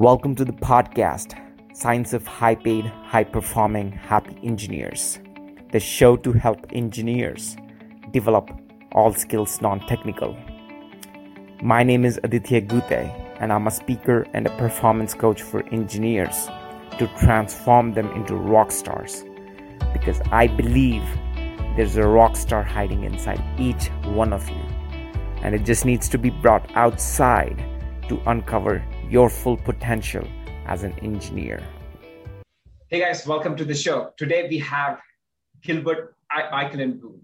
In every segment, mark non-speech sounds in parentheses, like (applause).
Welcome to the podcast, Science of High Paid, High Performing, Happy Engineers, the show to help engineers develop all skills non technical. My name is Aditya Gute, and I'm a speaker and a performance coach for engineers to transform them into rock stars. Because I believe there's a rock star hiding inside each one of you, and it just needs to be brought outside to uncover your full potential as an engineer. Hey guys, welcome to the show. Today we have Gilbert Eijkelenboom.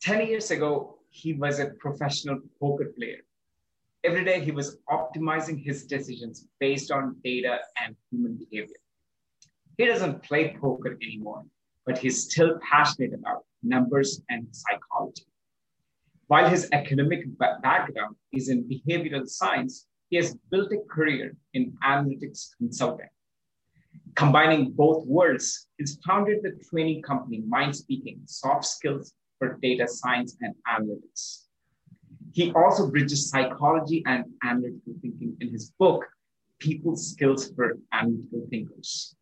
10 years ago, he was a professional poker player. Every day he was optimizing his decisions based on data and human behavior. He doesn't play poker anymore, but he's still passionate about numbers and psychology. While his academic background is in behavioral science, he has built a career in analytics consulting. Combining both worlds, he's founded the training company MindSpeaking Soft Skills for Data Science and Analytics. He also bridges psychology and analytical thinking in his book, People Skills for Analytical Thinkers.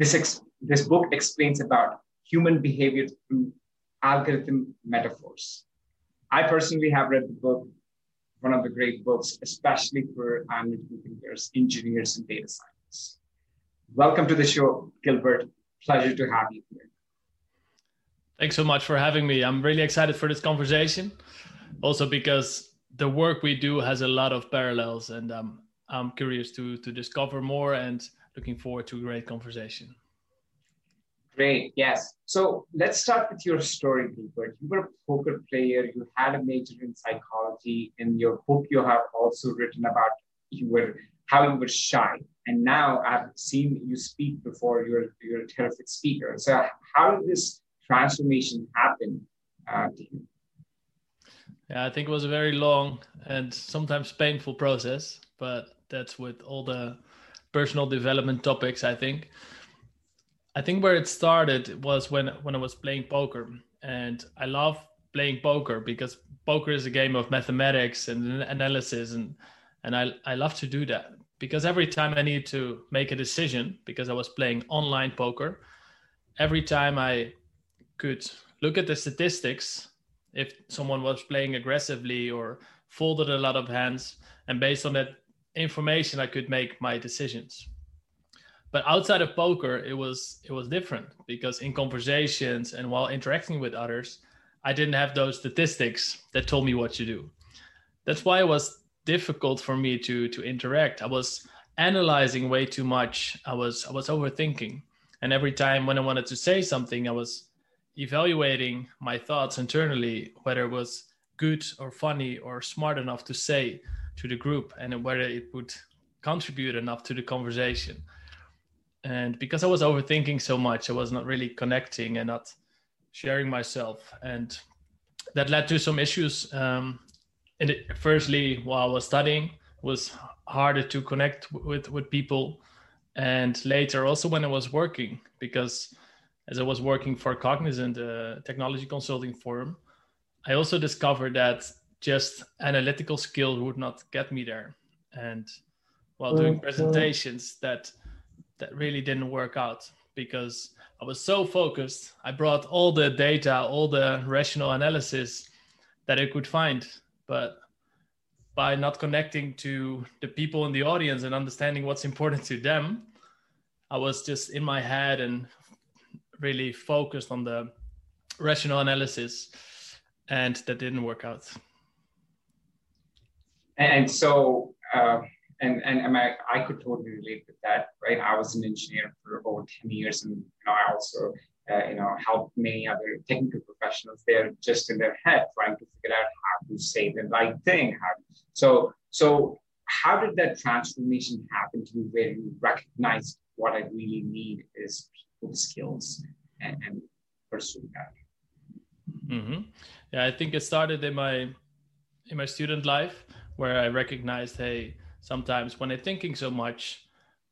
This, ex- this book explains about human behavior through algorithm metaphors. I personally have read the book one of the great books, especially for analytical thinkers, engineers, and data scientists. Welcome to the show, Gilbert. Pleasure to have you here. Thanks so much for having me. I'm really excited for this conversation. Also, because the work we do has a lot of parallels, and um, I'm curious to to discover more and looking forward to a great conversation. Great. Yes. So let's start with your story, Gilbert. You were a poker player. You had a major in psychology. In your book, you have also written about you were how you were shy. And now I've seen you speak before. You're you're a terrific speaker. So how did this transformation happen uh, to you? Yeah, I think it was a very long and sometimes painful process, but that's with all the personal development topics. I think I think where it started was when when I was playing poker, and I love playing poker because poker is a game of mathematics and analysis, and and I I love to do that because every time I need to make a decision because I was playing online poker, every time I could look at the statistics if someone was playing aggressively or folded a lot of hands and based on that information I could make my decisions but outside of poker it was it was different because in conversations and while interacting with others i didn't have those statistics that told me what to do. That's why it was difficult for me to to interact. I was analyzing way too much. I was i was overthinking. And every time when i wanted to say something i was evaluating my thoughts internally whether it was good or funny or smart enough to say to the group and whether it would contribute enough to the conversation and because i was overthinking so much i was not really connecting and not sharing myself. And that led to some issues um, and it, firstly while i was studying was harder to connect with with people. And later also when i was working because as i was working for cognizant a technology consulting firm i also discovered that just analytical skills would not get me there. And while doing presentations that that really didn't work out because I was so focused. I brought all the data, all the rational analysis that I could find, but by not connecting to the people in the audience and understanding what's important to them, I was just in my head and really focused on the rational analysis, and that didn't work out. And so, uh, and and I, I could totally relate with that, right? I was an engineer for over ten years, and you know, I also uh, you know helped many other technical professionals. They're just in their head trying to figure out how to say the right thing. How so so how did that transformation happen to you, where you recognized what I really need is people skills and, and pursue that? Mm-hmm. Yeah, I think it started in my in my student life where I recognized, hey sometimes when I'm thinking so much,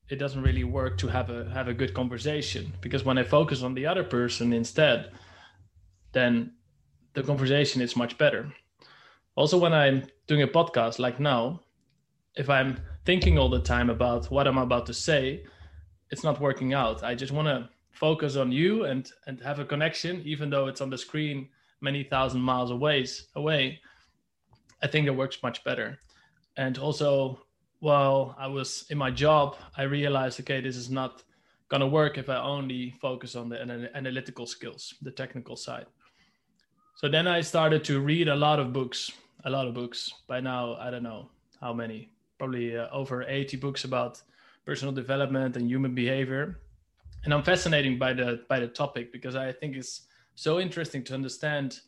it doesn't really work to have a have a good conversation because when I focus on the other person instead, then the conversation is much better. Also, when I'm doing a podcast like now, if I'm thinking all the time about what I'm about to say, it's not working out. I just want to focus on you and and have a connection, even though it's on the screen many thousand miles away. Away, I think it works much better. And also, while I was in my job, I realized, okay, this is not gonna work if I only focus on the analytical skills, the technical side. So then I started to read a lot of books, a lot of books. By now, I don't know how many, probably uh, over 80 books about personal development and human behavior. And I'm fascinated by the by the topic because I think it's so interesting to understand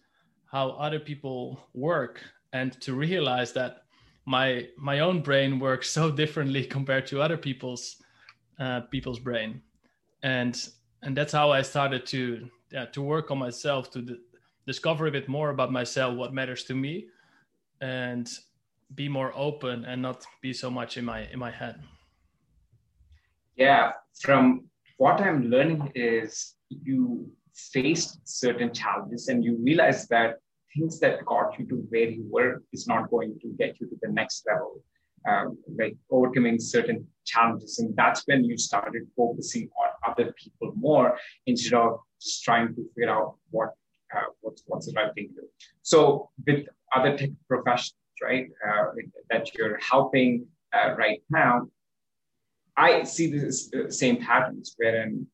how other people work and to realize that my my own brain works (laughs) so differently compared to other people's uh, people's brain. And and that's how i started to yeah, to work on myself to d- discover a bit more about myself what matters to me and be more open and not be so much in my in my head. Yeah from what i'm learning is you faced certain challenges and you realize that things that got you to where you were is not going to get you to the next level. Um, like overcoming certain challenges. And that's when you started focusing on other people more instead of just trying to figure out what uh, what's, what's the right thing to do. So with other tech professionals right uh, that you're helping uh, right now i see the uh, same patterns wherein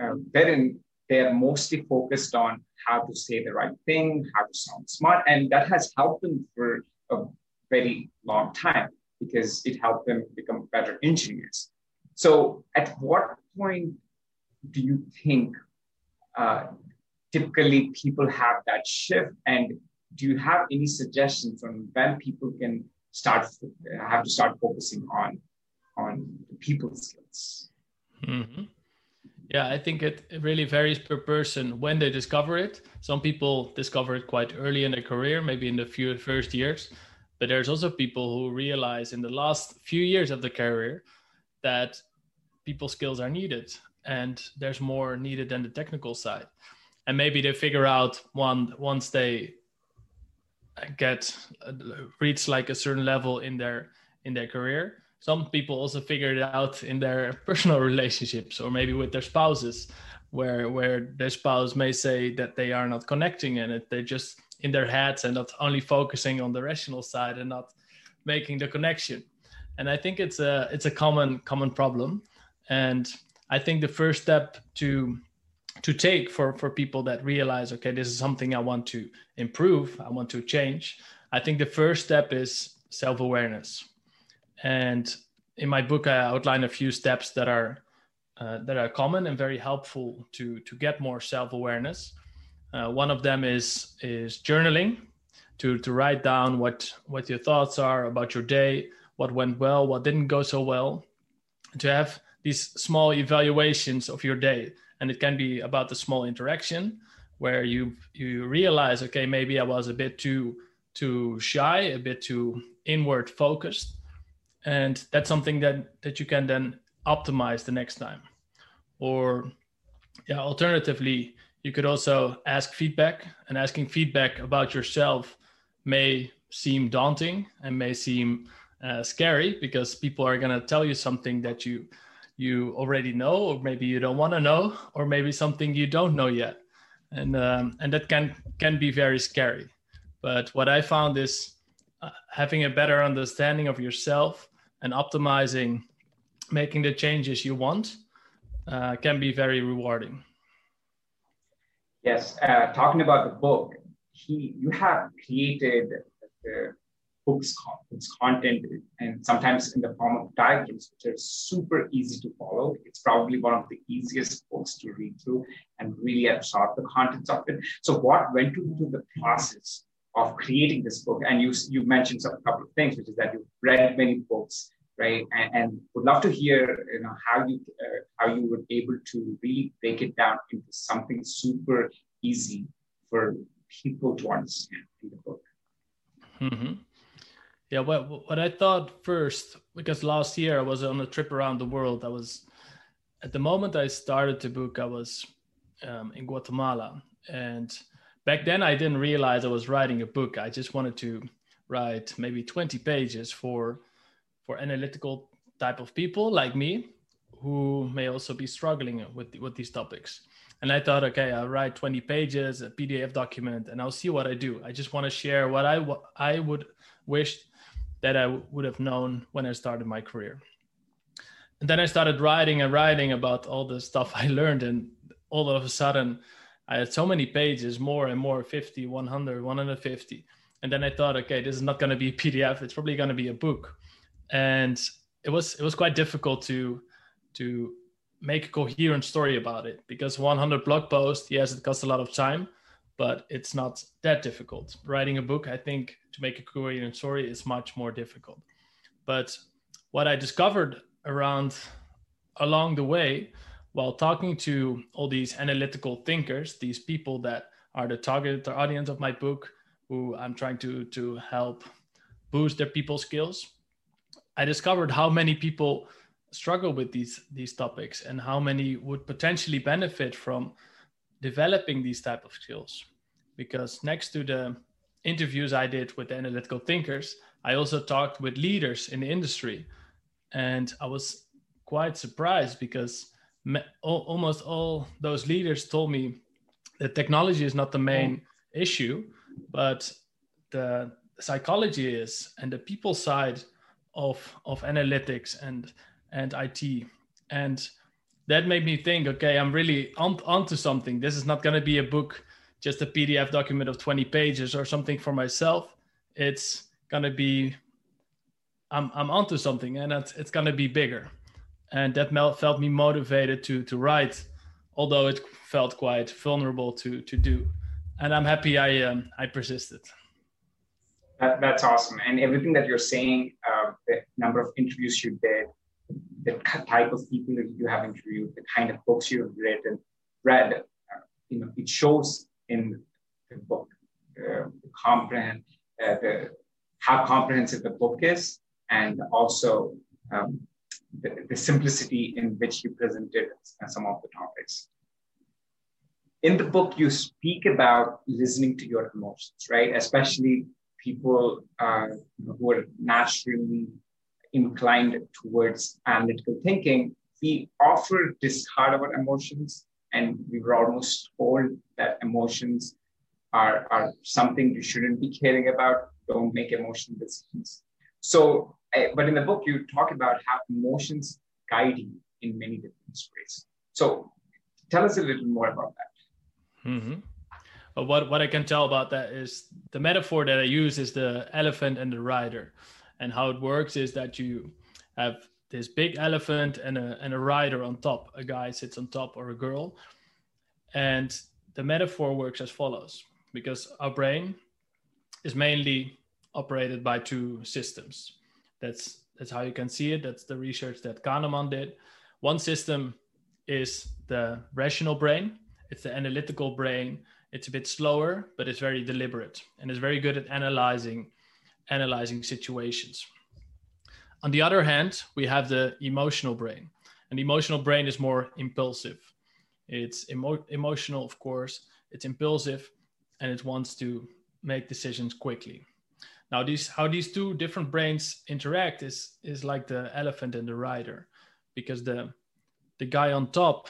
uh, wherein they're mostly focused on how to say the right thing, how to sound smart. And that has helped them for a very long time because it helped them become better engineers. So, at what point do you think uh, typically people have that shift? And do you have any suggestions on when people can start have to start focusing on on people skills? Mm-hmm. Yeah, I think it, really varies per person when they discover it. Some people discover it quite early in their career, maybe in the few first years. But there's also people who realize in the last few years of the career that people skills are needed and there's more needed than the technical side. And maybe they figure out one once they get reach like a certain level in their in their career some people also figure it out in their (laughs) personal relationships or maybe with their spouses where where their spouse may say that they are not connecting and it they're just in their heads and not only focusing on the rational side and not making the connection. And i think it's a it's a common common problem. And i think the first step to to take for for people that realize okay this is something i want to improve i want to change i think the first step is self-awareness and in my book, I outline a few steps that are uh, that are common and very helpful to to get more self awareness. Uh, one of them is is journaling, to to write down what what your thoughts are about your day, what went well, what didn't go so well, to have these small evaluations of your day, and it can be about the small interaction where you you realize, okay, maybe I was a bit too too shy, a bit too inward focused and that's something that that you can then optimize the next time. Or yeah alternatively you could also ask feedback and asking feedback about yourself may seem daunting and may seem uh, scary because people are going to tell you something that you you already know or maybe you don't want to know or maybe something you don't know yet. And um, and that can can be very scary. But what i found is uh, having a better understanding of yourself and optimizing, making the changes you want uh, can be very rewarding. Yes, uh, talking about the book, he you have created the books, books content and sometimes in the form of diagrams, which are super easy to follow. It's probably one of the easiest books to read through and really absorb the contents of it. So, what went into the process of creating this book? And you you mentioned a couple of things, which is that you've read many books, right? And, and would love to hear, you know, how you uh, how you were able to really break it down into something super easy for people to understand in the book. Mm-hmm. Yeah, what what I thought first, because last year I was on a trip around the world. I was at the moment I started the book, I was um, in Guatemala, and back then I didn't realize I was writing a book. I just wanted to write maybe 20 pages for for analytical type of people like me who may also be struggling with with these topics. And I thought, okay, I'll write 20 pages, a PDF document, and I'll see what I do. I just want to share what I I would wish that I would have known when I started my career. And then I started writing and writing about all the stuff I learned, and all of a sudden, I had so many pages, more and more 50, 100, 150. And then I thought, okay, this is not going to be a PDF. It's probably going to be a book. And it was it was quite difficult to to make a coherent story about it because 100 blog posts, yes, it costs a lot of time, but it's not that difficult. Writing a book, I think, to make a coherent story is much more difficult. But what I discovered around along the way while talking to all these analytical thinkers, these people that are the target audience of my book, who I'm trying to to help boost their people skills, I discovered how many people struggle with these these topics and how many would potentially benefit from developing these type of skills. Because next to the interviews i did with analytical thinkers i also talked with leaders in the industry. And i was quite surprised because almost all those leaders told me that technology is not the main oh. issue but the psychology is and the people side of of analytics and and IT. And that made me think, okay, I'm really on, onto something. This is not going to be a book, just a PDF document of 20 pages or something for myself. It's going to be, I'm, I'm onto something and it's, it's going to be bigger. And that felt me motivated to, to write, although it felt quite vulnerable to, to do. And I'm happy I, um, I persisted. That, that's awesome. And everything that you're saying, uh, the number of interviews you did, the type of people that you have interviewed, the kind of books you have written, read, uh, you know, it shows in the book, uh, the comprehend, uh, the, how comprehensive the book is, and also um, the, the, simplicity in which you presented some of the topics. In the book, you speak about listening to your emotions, right? Especially people uh, who are naturally inclined towards analytical thinking, we often discard our emotions and we were almost told that emotions are, are something you shouldn't be caring about. Don't make emotional decisions. So, but in the book, you talk about how emotions guide you in many different ways. So, tell us a little more about that. Mm-hmm. Well, what, what I can tell about that is the metaphor that I use is the elephant and the rider. And how it works is that you have this big elephant and a, and a rider on top. A guy sits on top or a girl. And the metaphor works as follows because our brain is mainly operated by two systems. That's that's how you can see it. That's the research that Kahneman did. One system is the rational brain. It's the analytical brain. It's a bit slower, but it's very deliberate and is very good at analyzing analyzing situations. On the other hand, we have the emotional brain, and the emotional brain is more impulsive. It's emo- emotional, of course, it's impulsive, and it wants to make decisions quickly. Now, these how these two different brains interact is is like the elephant and the rider, because the the guy on top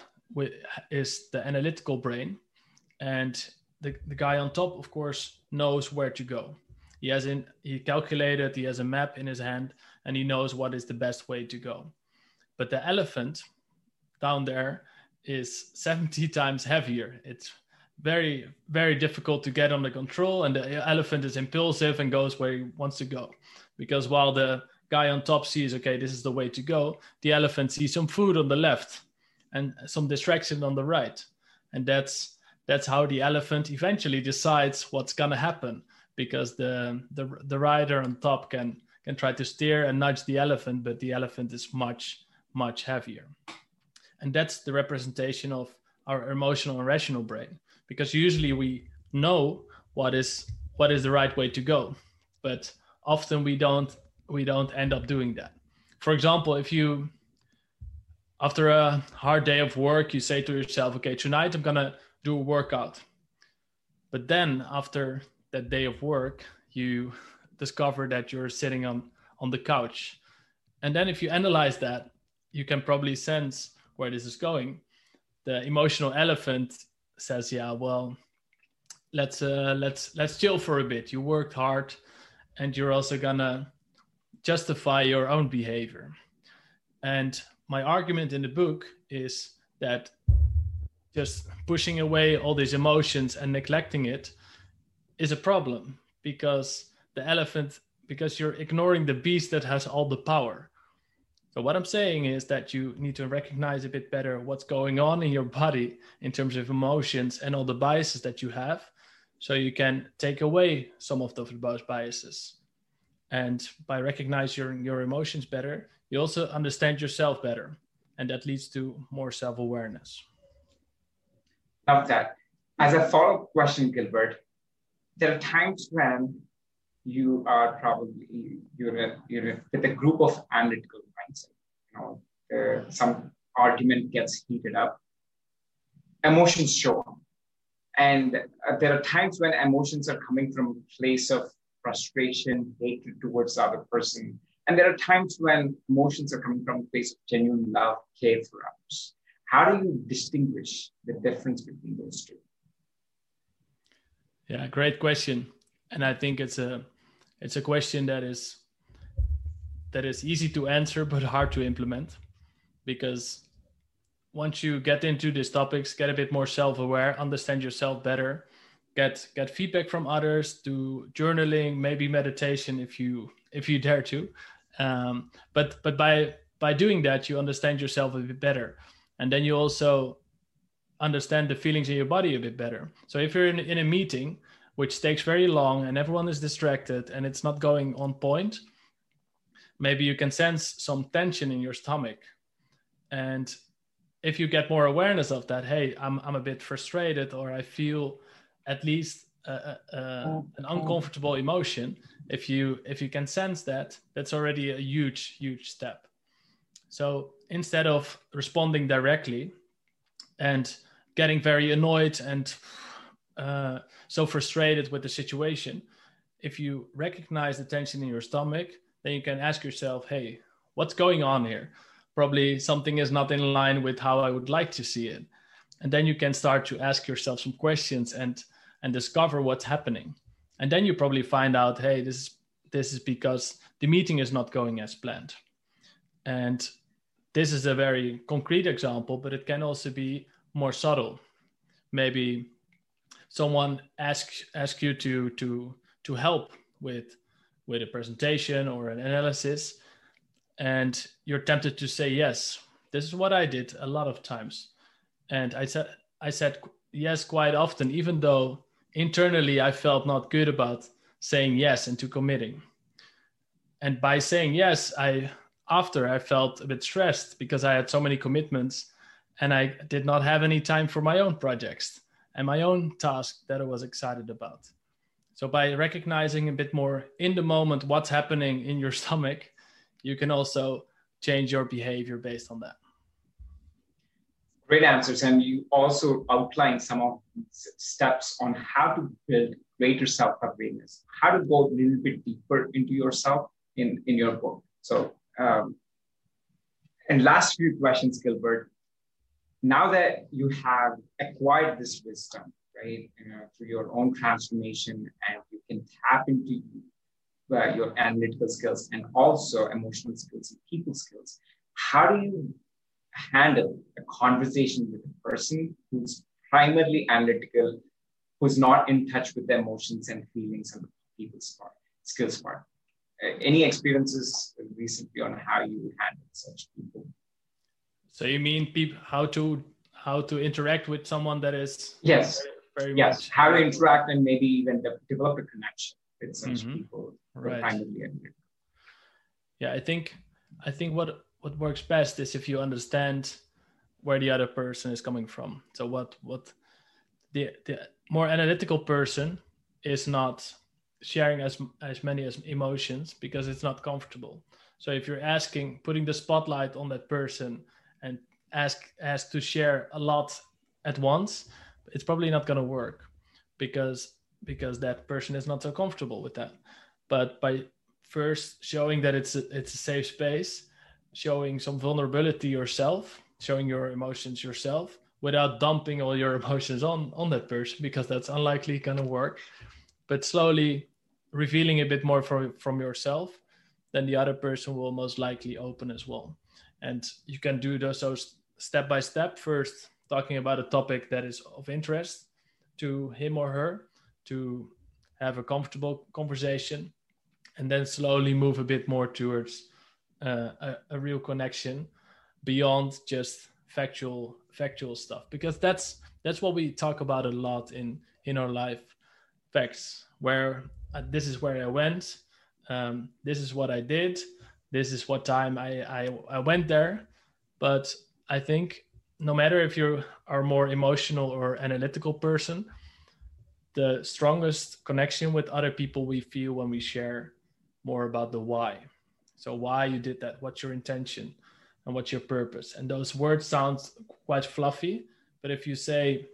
is the analytical brain, and the, the guy on top, of course, knows where to go. He has in he calculated he has a map in his hand and he knows what is the best way to go. But the elephant down there is 70 (laughs) times heavier. It's very very difficult to get under control and the elephant is impulsive and goes where he wants to go. Because while the guy on top sees okay this is the way to go the elephant sees some food on the left and some distraction on the right. And that's that's how the elephant eventually decides what's going to happen because the, the the rider on top can can try to steer and nudge the elephant, but the elephant is much much heavier, and that's the representation of our emotional and rational brain. Because usually we know what is what is the right way to go, but often we don't we don't end up doing that. For example, if you after a hard day of work, you say to yourself, okay, tonight I'm gonna do a workout. But then after that day of work, you discover that you're sitting on on the couch And then if you analyze that, you can probably sense where this is going. The emotional elephant says, "Yeah, well, let's uh, let's let's chill for a bit. You worked hard, and you're also gonna justify your own behavior." And my argument in the book is that just pushing away all these emotions and neglecting it is a problem because the elephant because you're ignoring the beast that has all the power so what i'm saying is that you need to recognize a bit better what's going on in your body in terms of emotions and all the biases that you have so you can take away some of those biases. And by recognizing your, your emotions better you also understand yourself better and that leads to more self-awareness. Love that. As a follow-up question, Gilbert, there are times when you are probably you're, you're with a group of analytical You know, uh, some argument gets heated up, emotions show up, and uh, there are times when emotions are coming from a place of frustration, hatred towards the other person, and there are times when emotions are coming from a place of genuine love, care for others. How do you distinguish the difference between those two? Yeah, great question. And I think it's a it's a question that is that is easy to answer but hard to implement. Because once you get into these topics, get a bit more self-aware, understand yourself better, get get feedback from others, do journaling, maybe meditation if you if you dare to. Um, but but by by doing that, you understand yourself a bit better. And then you also understand the feelings in your body a bit better. So if you're in, in a meeting which takes very long and everyone is distracted and it's not going on point maybe you can sense some tension in your stomach. And if you get more awareness of that hey i'm, I'm a bit frustrated or i feel at least uh, uh, an uncomfortable emotion if you if you can sense that that's already a huge huge step. So instead of responding directly and getting very annoyed and uh, so frustrated with the situation, if you recognize the tension in your stomach, then you can ask yourself, hey, what's going on here? Probably something is not in line with how I would like to see it. And then you can start to ask yourself some questions and and discover what's happening. And then you probably find out, hey, this is this is because the meeting is not going as planned. And this is a very concrete example, but it can also be more subtle. Maybe someone asks ask you to to to help with with a presentation or an analysis, and you're tempted to say yes. This is what I did a lot of times, and I said I said yes quite often, even though internally I felt not good about saying yes and to committing. And by saying yes, I after I felt a bit stressed because I had so many commitments and I did not have any time for my own projects and my own task that I was excited about. So by recognizing a bit more in the moment what's happening in your (laughs) stomach, you can also change your behavior based on that. Great answers. And you also outline some of steps on how to build greater self-awareness, how to go a little bit deeper into yourself in, in your book. So um, and last few questions, Gilbert. Now that you have acquired this wisdom, right, uh, through your own transformation, and you can tap into uh, your analytical skills and also emotional skills and people skills, how do you handle a conversation with a person who's primarily analytical, who's not in touch with the emotions and feelings and the people's part, skills part? any experiences recently on how you handle such people? So you mean people how to how to interact with someone that is yes very, yes much... how to interact and maybe even de- develop a connection with such mm-hmm. people right. Yeah, I think I think what what works best is if you understand where the other person is coming from. So what what the the more analytical person is not sharing as as many as emotions because it's not comfortable so if you're asking putting the spotlight on that person and ask ask to share a lot at once it's probably not going to work because because that person is not so comfortable with that but by first showing that it's a, it's a safe space showing some vulnerability yourself, showing your emotions yourself without dumping all your (laughs) emotions on on that person because that's unlikely going to work. But slowly revealing a bit more from from yourself, then the other person will most likely open as well. And you can do those, those step by step. First, talking about a topic that is of interest to him or her to have a comfortable conversation and then slowly move a bit more towards uh, a, a, real connection beyond just factual factual stuff. Because that's that's what we talk about a lot in in our life facts where uh, this is where i went um, this is what i did this is what time I, I i went there. But i think no matter if you are more emotional or analytical person the strongest connection with other people we feel when we share more about the why. So why you did that, what's your intention, and what's your purpose. And those words sound quite fluffy, but if you say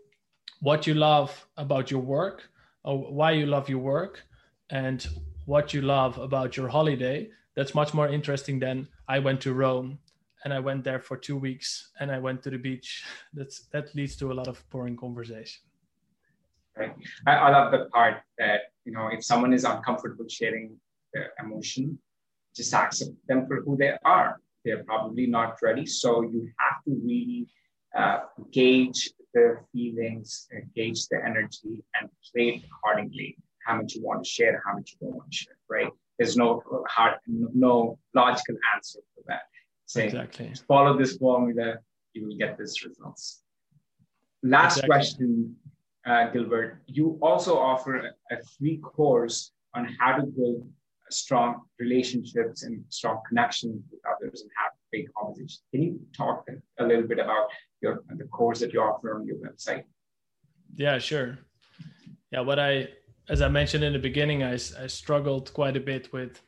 what you love about your work, or why you love your work, and what you love about your holiday, that's much more interesting than I went to Rome and I went there for two weeks and I went to the beach. (laughs) That's that leads to a lot of boring conversation. Right. I, I love the part that you know if someone is uncomfortable sharing their emotion, just accept them for who they are. They're probably not ready. So you have to really uh, gauge their feelings, uh, gauge the energy, and play it accordingly. How much you want to share, how much you don't want to share, right? There's no hard, no logical answer for that. Say, exactly. follow this formula, you will get this results. Last exactly. question, uh, Gilbert. You also offer a, a free course on how to build strong relationships and strong connections with others and have great conversations. Can you talk a little bit about your the course that you offer on your website? Yeah, sure. Yeah, what I as I mentioned in the beginning, I, I struggled quite a bit with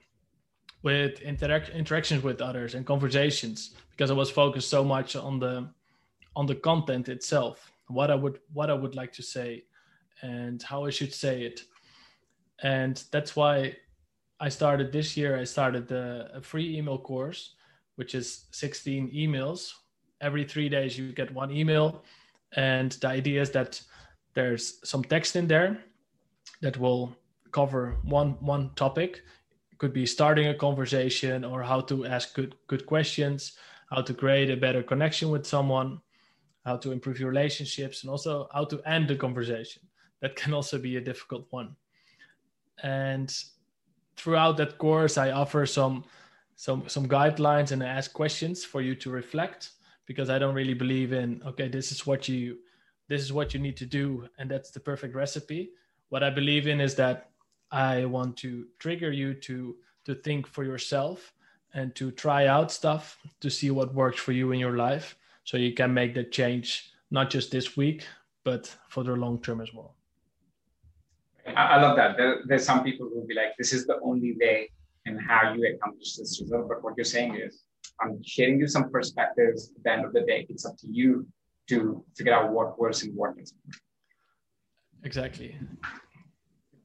with interact interactions with others and conversations because I was focused so much on the on the content itself, what I would what I would like to say and how I should say it. And that's why I started this year, I started a, a free email course, which is 16 emails. Every three days, you get one email. And the idea is that there's some text in there that will cover one one topic could be starting a conversation or how to ask good good questions how to create a better connection with someone how to improve your relationships and also how to end the conversation that can also be a difficult one and throughout that course, I offer some some some guidelines and ask questions for you to reflect because I don't really believe in okay, this is what you this is what you need to do and that's the perfect recipe. What I believe in is that I want to trigger you to to think for yourself and to try out stuff to see what works for you in your life so you can make that change not just this week but for the long term as well. I, I love that. There, there's some people who will be like, this is the only way and how you accomplish this result. But what you're saying is, I'm sharing you some perspectives. At the end of the day, it's up to you to figure out what works and what doesn't. Exactly.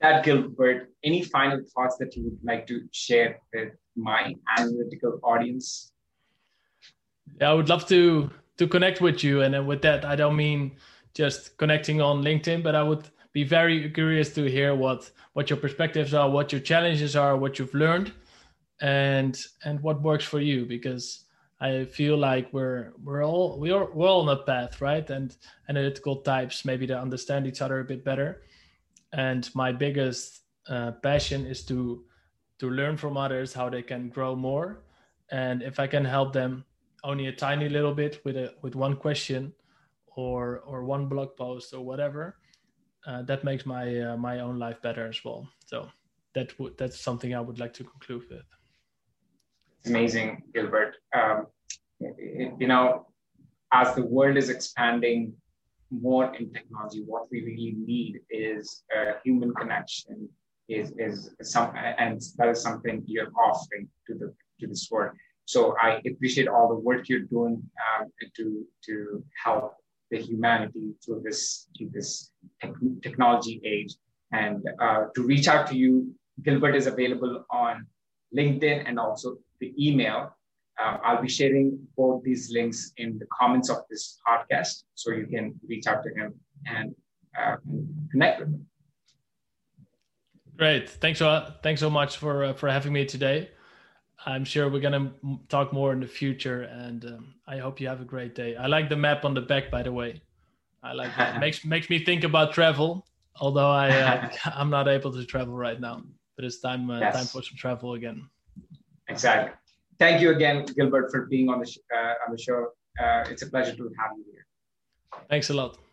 That Gilbert, any final thoughts that you would like to share with my analytical audience? Yeah, I would love to to connect with you, and uh, with that, I don't mean just connecting on LinkedIn, but I would be very curious to hear what what your perspectives are, what your challenges are, what you've learned, and and what works for you. Because I feel like we're we're all we are we're all on a path, right? And analytical types maybe to understand each other a bit better. And my biggest uh, passion is to to learn from others how they can grow more, and if I can help them only a tiny little bit with a with one question or or one blog post or whatever uh, that makes my uh, my own life better as well. So that would that's something I would like to conclude with. Amazing, Gilbert. Um, you know, as the world is expanding more in technology, what we really need is a human connection. Is is some and that is something you're offering to the to this world. So I appreciate all the work you're doing um, to to help the humanity through this through this technology age. And uh, to reach out to you, Gilbert is available on LinkedIn and also the email. Uh, I'll be sharing both these links in the comments of this podcast, so you can reach out to him and uh, connect with him. Great. Thanks so thanks so much for uh, for having me today. I'm sure we're gonna talk more in the future, and um, I hope you have a great day. I like the map on the back, by the way. I like that. (laughs) makes makes me think about travel. Although I uh, (laughs) I'm not able to travel right now, but it's time uh, yes. time for some travel again. Exactly thank you again, Gilbert, for being on the sh- uh, on the show. Uh, it's a pleasure to have you here. Thanks a lot.